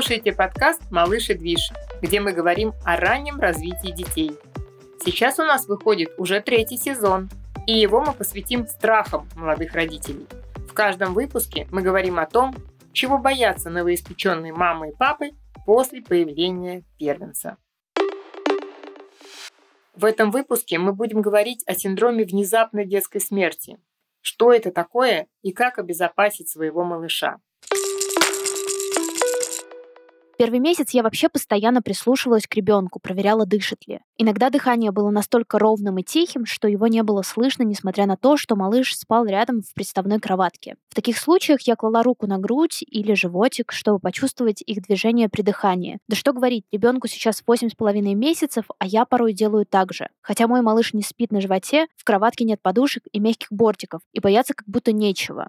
Слушаете подкаст «Малыш и движ», где мы говорим о раннем развитии детей. Сейчас у нас выходит уже третий сезон, и его мы посвятим страхам молодых родителей. В каждом выпуске мы говорим о том, чего боятся новоиспеченные мамы и папы после появления первенца. В этом выпуске мы будем говорить о синдроме внезапной детской смерти. Что это такое и как обезопасить своего малыша. Первый месяц я вообще постоянно прислушивалась к ребенку, проверяла, дышит ли. Иногда дыхание было настолько ровным и тихим, что его не было слышно, несмотря на то, что малыш спал рядом в приставной кроватке. В таких случаях я клала руку на грудь или животик, чтобы почувствовать их движение при дыхании. Да что говорить, ребенку сейчас 8,5 месяцев, а я порой делаю так же. Хотя мой малыш не спит на животе, в кроватке нет подушек и мягких бортиков, и бояться как будто нечего.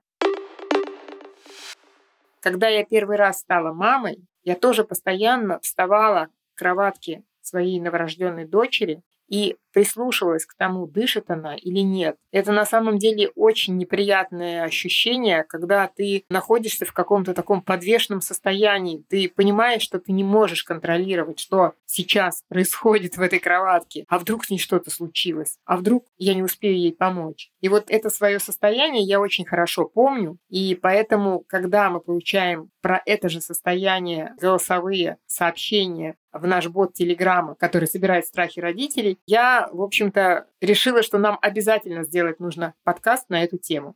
Когда я первый раз стала мамой, я тоже постоянно вставала к кроватке своей новорожденной дочери и прислушивалась к тому, дышит она или нет. Это на самом деле очень неприятное ощущение, когда ты находишься в каком-то таком подвешенном состоянии. Ты понимаешь, что ты не можешь контролировать, что сейчас происходит в этой кроватке. А вдруг с ней что-то случилось? А вдруг я не успею ей помочь? И вот это свое состояние я очень хорошо помню. И поэтому, когда мы получаем про это же состояние голосовые сообщения в наш бот Телеграма, который собирает страхи родителей, я в общем-то, решила, что нам обязательно сделать нужно подкаст на эту тему.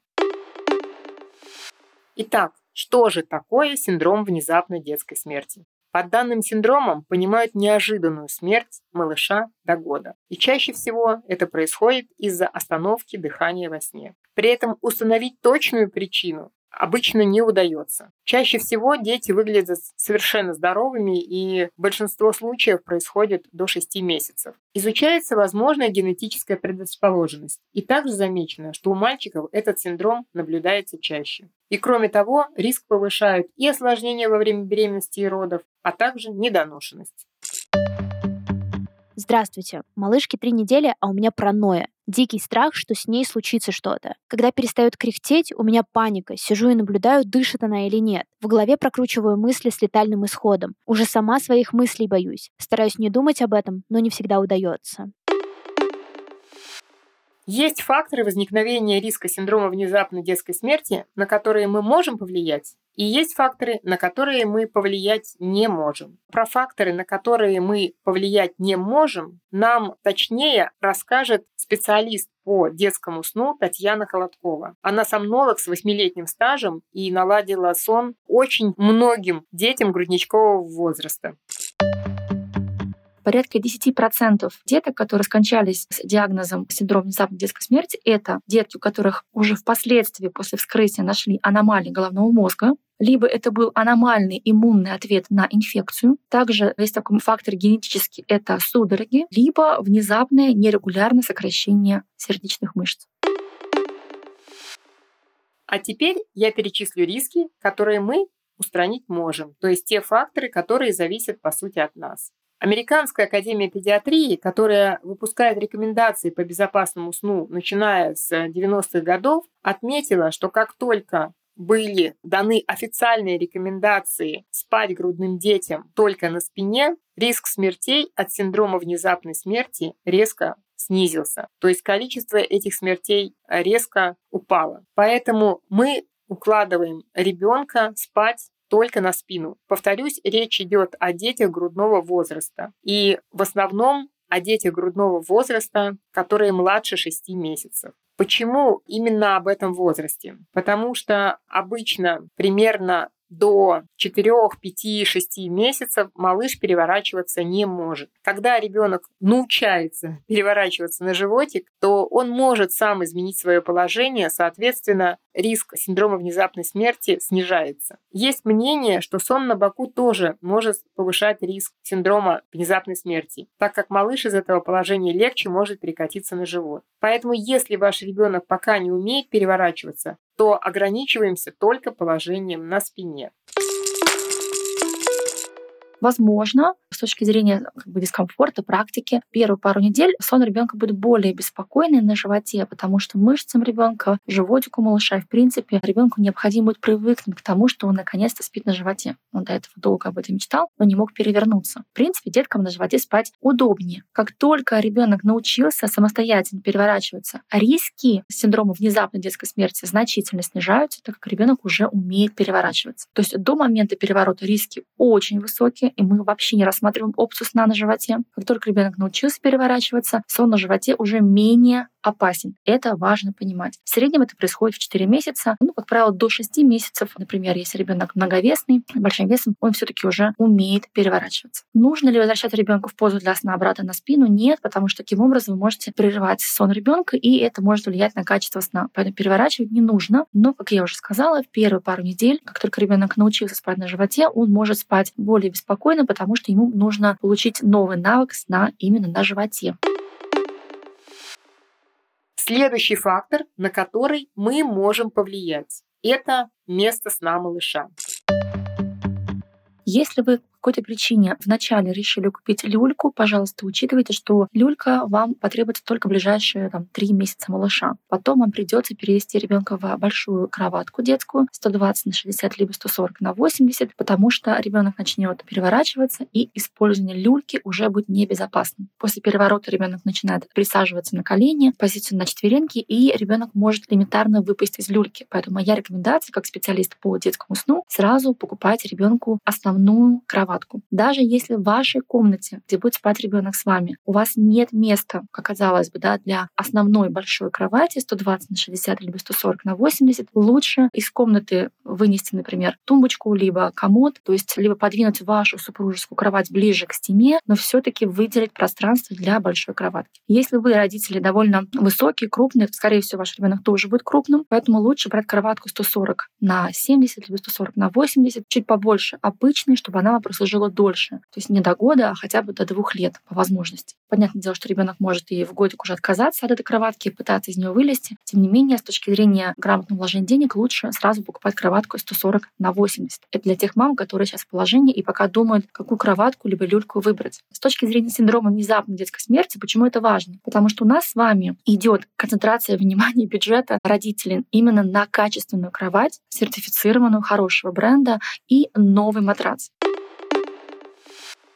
Итак, что же такое синдром внезапной детской смерти? Под данным синдромом понимают неожиданную смерть малыша до года. И чаще всего это происходит из-за остановки дыхания во сне. При этом установить точную причину обычно не удается. Чаще всего дети выглядят совершенно здоровыми, и большинство случаев происходит до 6 месяцев. Изучается возможная генетическая предрасположенность. И также замечено, что у мальчиков этот синдром наблюдается чаще. И кроме того, риск повышают и осложнения во время беременности и родов, а также недоношенность. Здравствуйте, малышке три недели, а у меня паранойя. Дикий страх, что с ней случится что-то. Когда перестает кряхтеть, у меня паника. Сижу и наблюдаю, дышит она или нет. В голове прокручиваю мысли с летальным исходом. Уже сама своих мыслей боюсь. Стараюсь не думать об этом, но не всегда удается. Есть факторы возникновения риска синдрома внезапной детской смерти, на которые мы можем повлиять, и есть факторы, на которые мы повлиять не можем. Про факторы, на которые мы повлиять не можем, нам точнее расскажет специалист по детскому сну Татьяна Холодкова. Она сомнолог с восьмилетним стажем и наладила сон очень многим детям грудничкового возраста. Порядка 10% деток, которые скончались с диагнозом синдром внезапной детской смерти, это детки, у которых уже впоследствии после вскрытия нашли аномалии головного мозга, либо это был аномальный иммунный ответ на инфекцию. Также есть такой фактор генетический, это судороги, либо внезапное нерегулярное сокращение сердечных мышц. А теперь я перечислю риски, которые мы устранить можем, то есть те факторы, которые зависят по сути от нас. Американская академия педиатрии, которая выпускает рекомендации по безопасному сну, начиная с 90-х годов, отметила, что как только были даны официальные рекомендации спать грудным детям только на спине, риск смертей от синдрома внезапной смерти резко снизился. То есть количество этих смертей резко упало. Поэтому мы укладываем ребенка спать только на спину. Повторюсь, речь идет о детях грудного возраста. И в основном о детях грудного возраста, которые младше 6 месяцев. Почему именно об этом возрасте? Потому что обычно примерно до 4, 5, 6 месяцев малыш переворачиваться не может. Когда ребенок научается переворачиваться на животик, то он может сам изменить свое положение, соответственно, риск синдрома внезапной смерти снижается. Есть мнение, что сон на боку тоже может повышать риск синдрома внезапной смерти, так как малыш из этого положения легче может перекатиться на живот. Поэтому если ваш ребенок пока не умеет переворачиваться, то ограничиваемся только положением на спине. Возможно, с точки зрения как бы, дискомфорта, практики, первую пару недель сон ребенка будет более беспокойный на животе, потому что мышцам ребенка, животику малыша, в принципе, ребенку необходимо будет привыкнуть к тому, что он наконец-то спит на животе. Он до этого долго об этом мечтал, но не мог перевернуться. В принципе, деткам на животе спать удобнее. Как только ребенок научился самостоятельно переворачиваться, риски синдрома внезапной детской смерти значительно снижаются, так как ребенок уже умеет переворачиваться. То есть до момента переворота риски очень высокие, и мы вообще не рассматриваем опцию сна на животе. Как только ребенок научился переворачиваться, сон на животе уже менее опасен. Это важно понимать. В среднем это происходит в 4 месяца. Ну, как правило, до 6 месяцев, например, если ребенок многовесный, большим весом, он все-таки уже умеет переворачиваться. Нужно ли возвращать ребенка в позу для сна обратно на спину? Нет, потому что таким образом вы можете прерывать сон ребенка, и это может влиять на качество сна. Поэтому переворачивать не нужно. Но, как я уже сказала, в первые пару недель, как только ребенок научился спать на животе, он может спать более беспокойно, потому что ему нужно получить новый навык сна именно на животе. Следующий фактор, на который мы можем повлиять, это место сна малыша. Если вы какой-то причине вначале решили купить люльку, пожалуйста, учитывайте, что люлька вам потребуется только ближайшие там, 3 месяца малыша. Потом вам придется перевести ребенка в большую кроватку детскую 120 на 60 либо 140 на 80, потому что ребенок начнет переворачиваться и использование люльки уже будет небезопасным. После переворота ребенок начинает присаживаться на колени, позицию на четвереньки, и ребенок может элементарно выпасть из люльки. Поэтому моя рекомендация как специалист по детскому сну сразу покупать ребенку основную кроватку кроватку. Даже если в вашей комнате, где будет спать ребенок с вами, у вас нет места, как казалось бы, да, для основной большой кровати 120 на 60 либо 140 на 80, лучше из комнаты вынести, например, тумбочку, либо комод, то есть либо подвинуть вашу супружескую кровать ближе к стене, но все таки выделить пространство для большой кроватки. Если вы, родители, довольно высокие, крупные, скорее всего, ваш ребенок тоже будет крупным, поэтому лучше брать кроватку 140 на 70, либо 140 на 80, чуть побольше обычной, чтобы она вам просто служила дольше. То есть не до года, а хотя бы до двух лет по возможности. Понятное дело, что ребенок может и в годик уже отказаться от этой кроватки пытаться из нее вылезти. Тем не менее, с точки зрения грамотного вложения денег, лучше сразу покупать кроватку 140 на 80. Это для тех мам, которые сейчас в положении и пока думают, какую кроватку либо люльку выбрать. С точки зрения синдрома внезапной детской смерти, почему это важно? Потому что у нас с вами идет концентрация внимания бюджета родителей именно на качественную кровать, сертифицированную, хорошего бренда и новый матрац.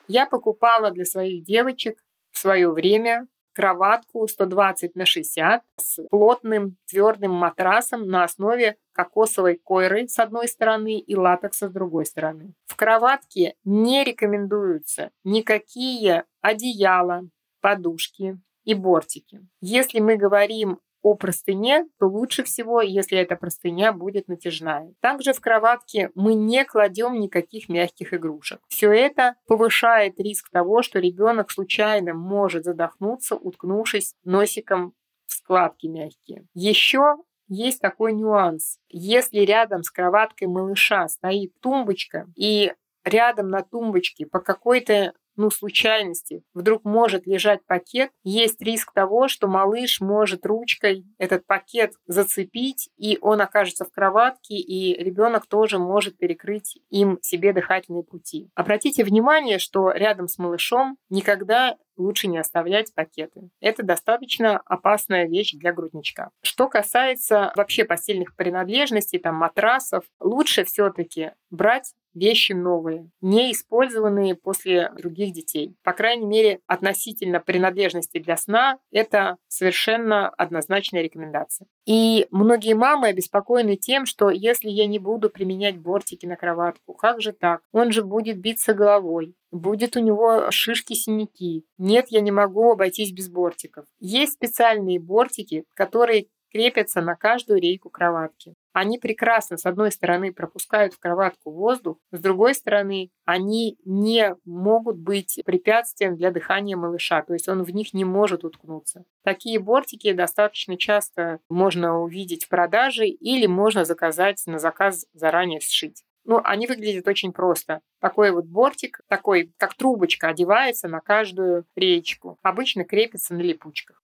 Я покупала для своих девочек в свое время кроватку 120 на 60 с плотным твердым матрасом на основе кокосовой койры с одной стороны и латекса с другой стороны. В кроватке не рекомендуются никакие одеяла, подушки и бортики. Если мы говорим о простыне, то лучше всего, если эта простыня будет натяжная. Также в кроватке мы не кладем никаких мягких игрушек. Все это повышает риск того, что ребенок случайно может задохнуться, уткнувшись носиком в складки мягкие. Еще есть такой нюанс. Если рядом с кроваткой малыша стоит тумбочка, и рядом на тумбочке по какой-то ну, случайности вдруг может лежать пакет, есть риск того, что малыш может ручкой этот пакет зацепить, и он окажется в кроватке, и ребенок тоже может перекрыть им себе дыхательные пути. Обратите внимание, что рядом с малышом никогда лучше не оставлять пакеты. Это достаточно опасная вещь для грудничка. Что касается вообще постельных принадлежностей, там матрасов, лучше все-таки брать вещи новые, не использованные после других детей. По крайней мере, относительно принадлежности для сна это совершенно однозначная рекомендация. И многие мамы обеспокоены тем, что если я не буду применять бортики на кроватку, как же так? Он же будет биться головой, будет у него шишки-синяки. Нет, я не могу обойтись без бортиков. Есть специальные бортики, которые крепятся на каждую рейку кроватки. Они прекрасно, с одной стороны, пропускают в кроватку воздух, с другой стороны, они не могут быть препятствием для дыхания малыша, то есть он в них не может уткнуться. Такие бортики достаточно часто можно увидеть в продаже или можно заказать на заказ заранее сшить. Ну, они выглядят очень просто. Такой вот бортик, такой, как трубочка, одевается на каждую речку. Обычно крепится на липучках.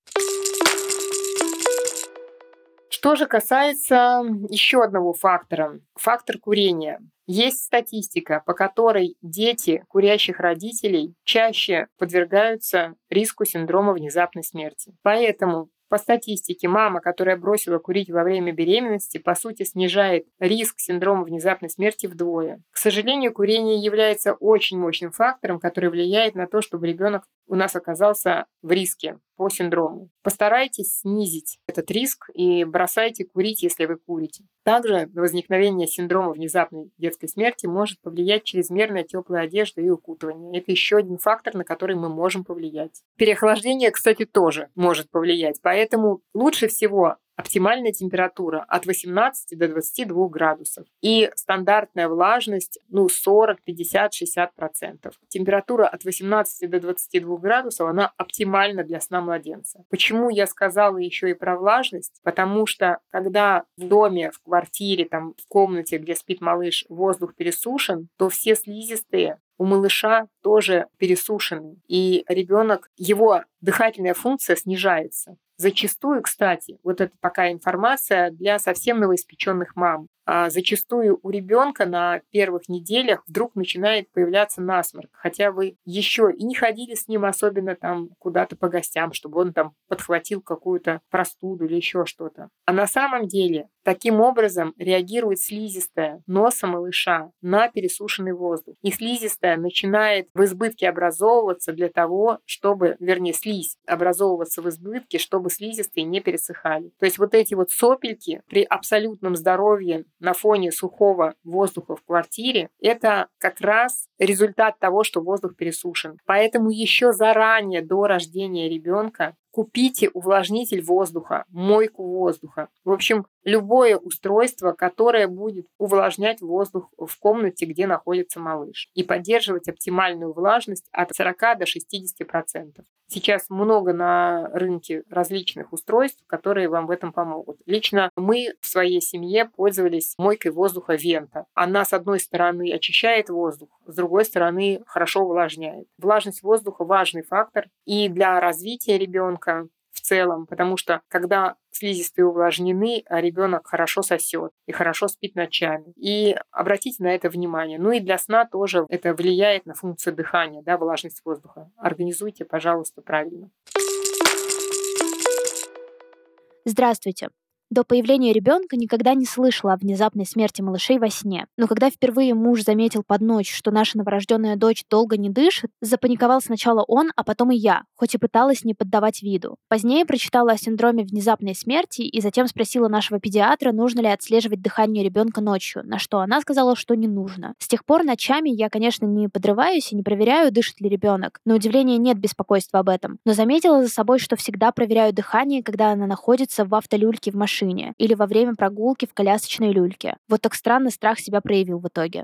Что же касается еще одного фактора, фактор курения. Есть статистика, по которой дети курящих родителей чаще подвергаются риску синдрома внезапной смерти. Поэтому по статистике, мама, которая бросила курить во время беременности, по сути снижает риск синдрома внезапной смерти вдвое. К сожалению, курение является очень мощным фактором, который влияет на то, чтобы ребенок у нас оказался в риске по синдрому. Постарайтесь снизить этот риск и бросайте курить, если вы курите. Также на возникновение синдрома внезапной детской смерти может повлиять чрезмерная теплая одежда и укутывание. Это еще один фактор, на который мы можем повлиять. Переохлаждение, кстати, тоже может повлиять. Поэтому лучше всего оптимальная температура от 18 до 22 градусов и стандартная влажность ну, 40, 50, 60 процентов. Температура от 18 до 22 градусов, она оптимальна для сна младенца. Почему я сказала еще и про влажность? Потому что когда в доме, в квартире, там, в комнате, где спит малыш, воздух пересушен, то все слизистые у малыша тоже пересушены, и ребенок, его дыхательная функция снижается. Зачастую, кстати, вот это такая информация для совсем новоиспеченных мам. А зачастую у ребенка на первых неделях вдруг начинает появляться насморк, хотя вы еще и не ходили с ним особенно там куда-то по гостям, чтобы он там подхватил какую-то простуду или еще что-то. А на самом деле таким образом реагирует слизистая носа малыша на пересушенный воздух. И слизистая начинает в избытке образовываться для того, чтобы, вернее, слизь образовываться в избытке, чтобы слизистые не пересыхали. То есть вот эти вот сопельки при абсолютном здоровье на фоне сухого воздуха в квартире, это как раз результат того, что воздух пересушен. Поэтому еще заранее, до рождения ребенка, купите увлажнитель воздуха, мойку воздуха. В общем, любое устройство, которое будет увлажнять воздух в комнате, где находится малыш, и поддерживать оптимальную влажность от 40 до 60 процентов. Сейчас много на рынке различных устройств, которые вам в этом помогут. Лично мы в своей семье пользовались мойкой воздуха Вента. Она, с одной стороны, очищает воздух, с другой стороны, хорошо увлажняет. Влажность воздуха – важный фактор и для развития ребенка, в целом, потому что когда слизистые увлажнены, а ребенок хорошо сосет и хорошо спит ночами. И обратите на это внимание. Ну и для сна тоже это влияет на функцию дыхания, да, влажность воздуха. Организуйте, пожалуйста, правильно. Здравствуйте. До появления ребенка никогда не слышала о внезапной смерти малышей во сне. Но когда впервые муж заметил под ночь, что наша новорожденная дочь долго не дышит, запаниковал сначала он, а потом и я, хоть и пыталась не поддавать виду. Позднее прочитала о синдроме внезапной смерти и затем спросила нашего педиатра, нужно ли отслеживать дыхание ребенка ночью, на что она сказала, что не нужно. С тех пор ночами я, конечно, не подрываюсь и не проверяю, дышит ли ребенок. На удивление нет беспокойства об этом. Но заметила за собой, что всегда проверяю дыхание, когда она находится в автолюльке в машине машине или во время прогулки в колясочной люльке. Вот так странно страх себя проявил в итоге.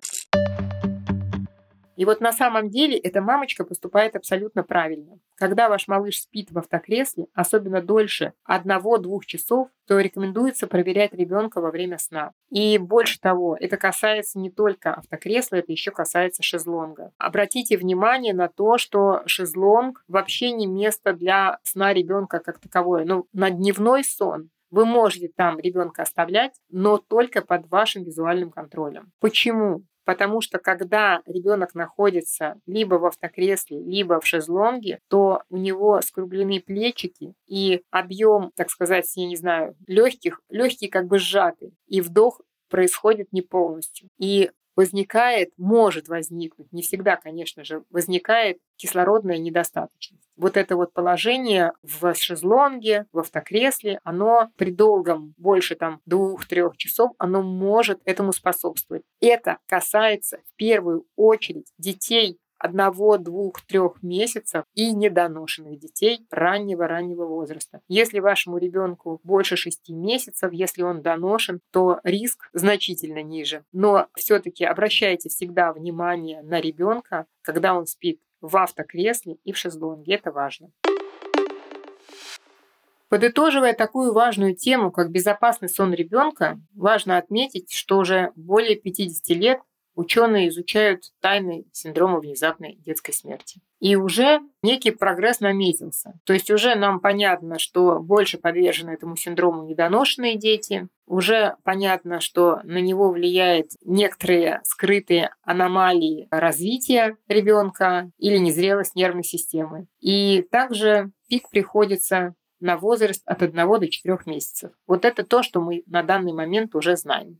И вот на самом деле эта мамочка поступает абсолютно правильно. Когда ваш малыш спит в автокресле, особенно дольше одного-двух часов, то рекомендуется проверять ребенка во время сна. И больше того, это касается не только автокресла, это еще касается шезлонга. Обратите внимание на то, что шезлонг вообще не место для сна ребенка как таковое. Ну, на дневной сон вы можете там ребенка оставлять, но только под вашим визуальным контролем. Почему? Потому что когда ребенок находится либо в автокресле, либо в шезлонге, то у него скруглены плечики и объем, так сказать, я не знаю, легких, легкие как бы сжаты, и вдох происходит не полностью. И возникает, может возникнуть, не всегда, конечно же, возникает кислородная недостаточность. Вот это вот положение в шезлонге, в автокресле, оно при долгом, больше там двух-трех часов, оно может этому способствовать. Это касается в первую очередь детей одного, двух, трех месяцев и недоношенных детей раннего-раннего возраста. Если вашему ребенку больше шести месяцев, если он доношен, то риск значительно ниже. Но все-таки обращайте всегда внимание на ребенка, когда он спит в автокресле и в шезлонге. Это важно. Подытоживая такую важную тему, как безопасный сон ребенка, важно отметить, что уже более 50 лет ученые изучают тайны синдрома внезапной детской смерти. И уже некий прогресс наметился. То есть уже нам понятно, что больше подвержены этому синдрому недоношенные дети. Уже понятно, что на него влияет некоторые скрытые аномалии развития ребенка или незрелость нервной системы. И также пик приходится на возраст от 1 до 4 месяцев. Вот это то, что мы на данный момент уже знаем.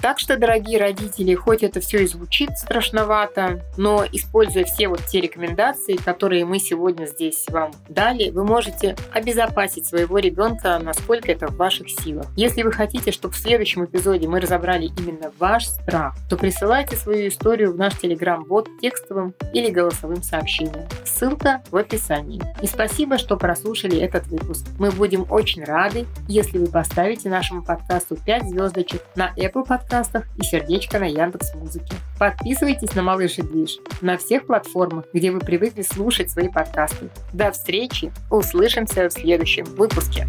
Так что, дорогие родители, хоть это все и звучит страшновато, но используя все вот те рекомендации, которые мы сегодня здесь вам дали, вы можете обезопасить своего ребенка, насколько это в ваших силах. Если вы хотите, чтобы в следующем эпизоде мы разобрали именно ваш страх, то присылайте свою историю в наш телеграм-бот текстовым или голосовым сообщением. Ссылка в описании. И спасибо, что прослушали этот выпуск. Мы будем очень рады, если вы поставите нашему подкасту 5 звездочек на Apple Podcast подкастах и сердечко на Яндекс Музыке. Подписывайтесь на Малыш и Движ на всех платформах, где вы привыкли слушать свои подкасты. До встречи! Услышимся в следующем выпуске.